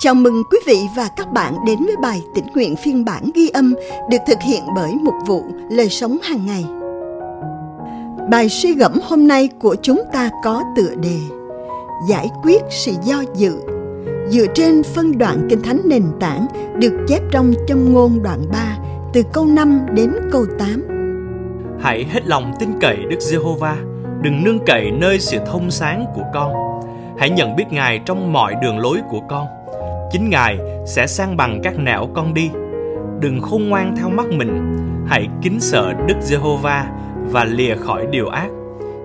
Chào mừng quý vị và các bạn đến với bài tĩnh nguyện phiên bản ghi âm được thực hiện bởi một vụ lời sống hàng ngày. Bài suy gẫm hôm nay của chúng ta có tựa đề Giải quyết sự do dự dựa trên phân đoạn Kinh Thánh nền tảng được chép trong châm ngôn đoạn 3 từ câu 5 đến câu 8. Hãy hết lòng tin cậy Đức Giê-hô-va, đừng nương cậy nơi sự thông sáng của con. Hãy nhận biết Ngài trong mọi đường lối của con chính Ngài sẽ sang bằng các nẻo con đi. Đừng khôn ngoan theo mắt mình, hãy kính sợ Đức Giê-hô-va và lìa khỏi điều ác.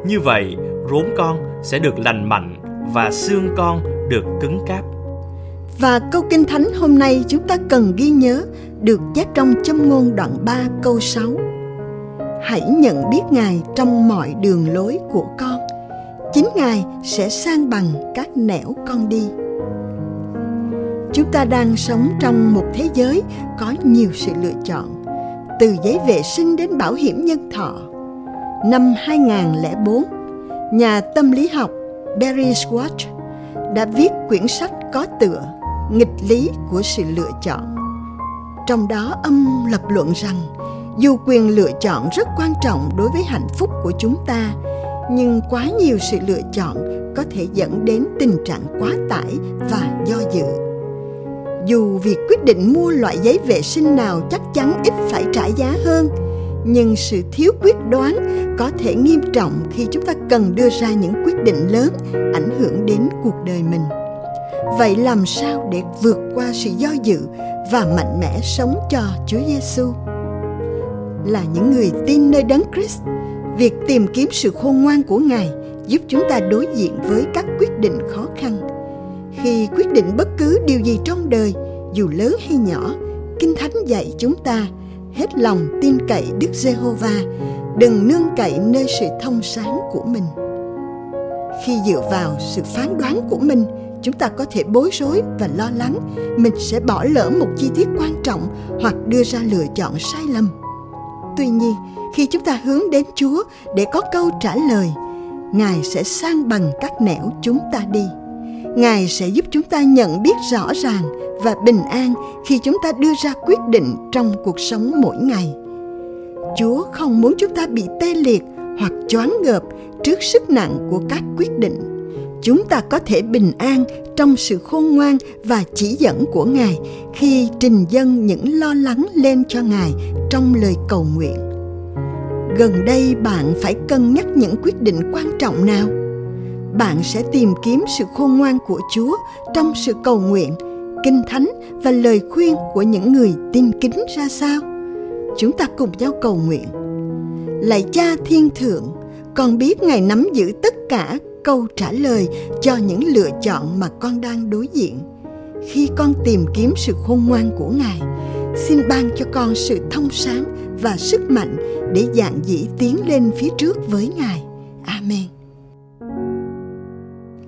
Như vậy, rốn con sẽ được lành mạnh và xương con được cứng cáp. Và câu Kinh Thánh hôm nay chúng ta cần ghi nhớ được chép trong châm ngôn đoạn 3 câu 6. Hãy nhận biết Ngài trong mọi đường lối của con. Chính Ngài sẽ sang bằng các nẻo con đi chúng ta đang sống trong một thế giới có nhiều sự lựa chọn, từ giấy vệ sinh đến bảo hiểm nhân thọ. Năm 2004 nhà tâm lý học Barry Schwartz đã viết quyển sách có tựa nghịch lý của sự lựa chọn. Trong đó âm lập luận rằng, dù quyền lựa chọn rất quan trọng đối với hạnh phúc của chúng ta, nhưng quá nhiều sự lựa chọn có thể dẫn đến tình trạng quá tải và do dự dù việc quyết định mua loại giấy vệ sinh nào chắc chắn ít phải trả giá hơn nhưng sự thiếu quyết đoán có thể nghiêm trọng khi chúng ta cần đưa ra những quyết định lớn ảnh hưởng đến cuộc đời mình vậy làm sao để vượt qua sự do dự và mạnh mẽ sống cho Chúa Giêsu? Là những người tin nơi Đấng Christ, việc tìm kiếm sự khôn ngoan của Ngài giúp chúng ta đối diện với các quyết định khó khăn khi quyết định bất cứ điều gì trong đời, dù lớn hay nhỏ, kinh thánh dạy chúng ta hết lòng tin cậy đức giê-hô-va, đừng nương cậy nơi sự thông sáng của mình. Khi dựa vào sự phán đoán của mình, chúng ta có thể bối rối và lo lắng, mình sẽ bỏ lỡ một chi tiết quan trọng hoặc đưa ra lựa chọn sai lầm. Tuy nhiên, khi chúng ta hướng đến chúa để có câu trả lời, ngài sẽ sang bằng các nẻo chúng ta đi ngài sẽ giúp chúng ta nhận biết rõ ràng và bình an khi chúng ta đưa ra quyết định trong cuộc sống mỗi ngày. Chúa không muốn chúng ta bị tê liệt hoặc choáng ngợp trước sức nặng của các quyết định. Chúng ta có thể bình an trong sự khôn ngoan và chỉ dẫn của ngài khi trình dân những lo lắng lên cho ngài trong lời cầu nguyện. Gần đây bạn phải cân nhắc những quyết định quan trọng nào? Bạn sẽ tìm kiếm sự khôn ngoan của Chúa trong sự cầu nguyện, kinh thánh và lời khuyên của những người tin kính ra sao? Chúng ta cùng nhau cầu nguyện. Lạy Cha Thiên Thượng, con biết Ngài nắm giữ tất cả câu trả lời cho những lựa chọn mà con đang đối diện. Khi con tìm kiếm sự khôn ngoan của Ngài, xin ban cho con sự thông sáng và sức mạnh để dạng dĩ tiến lên phía trước với Ngài. Amen.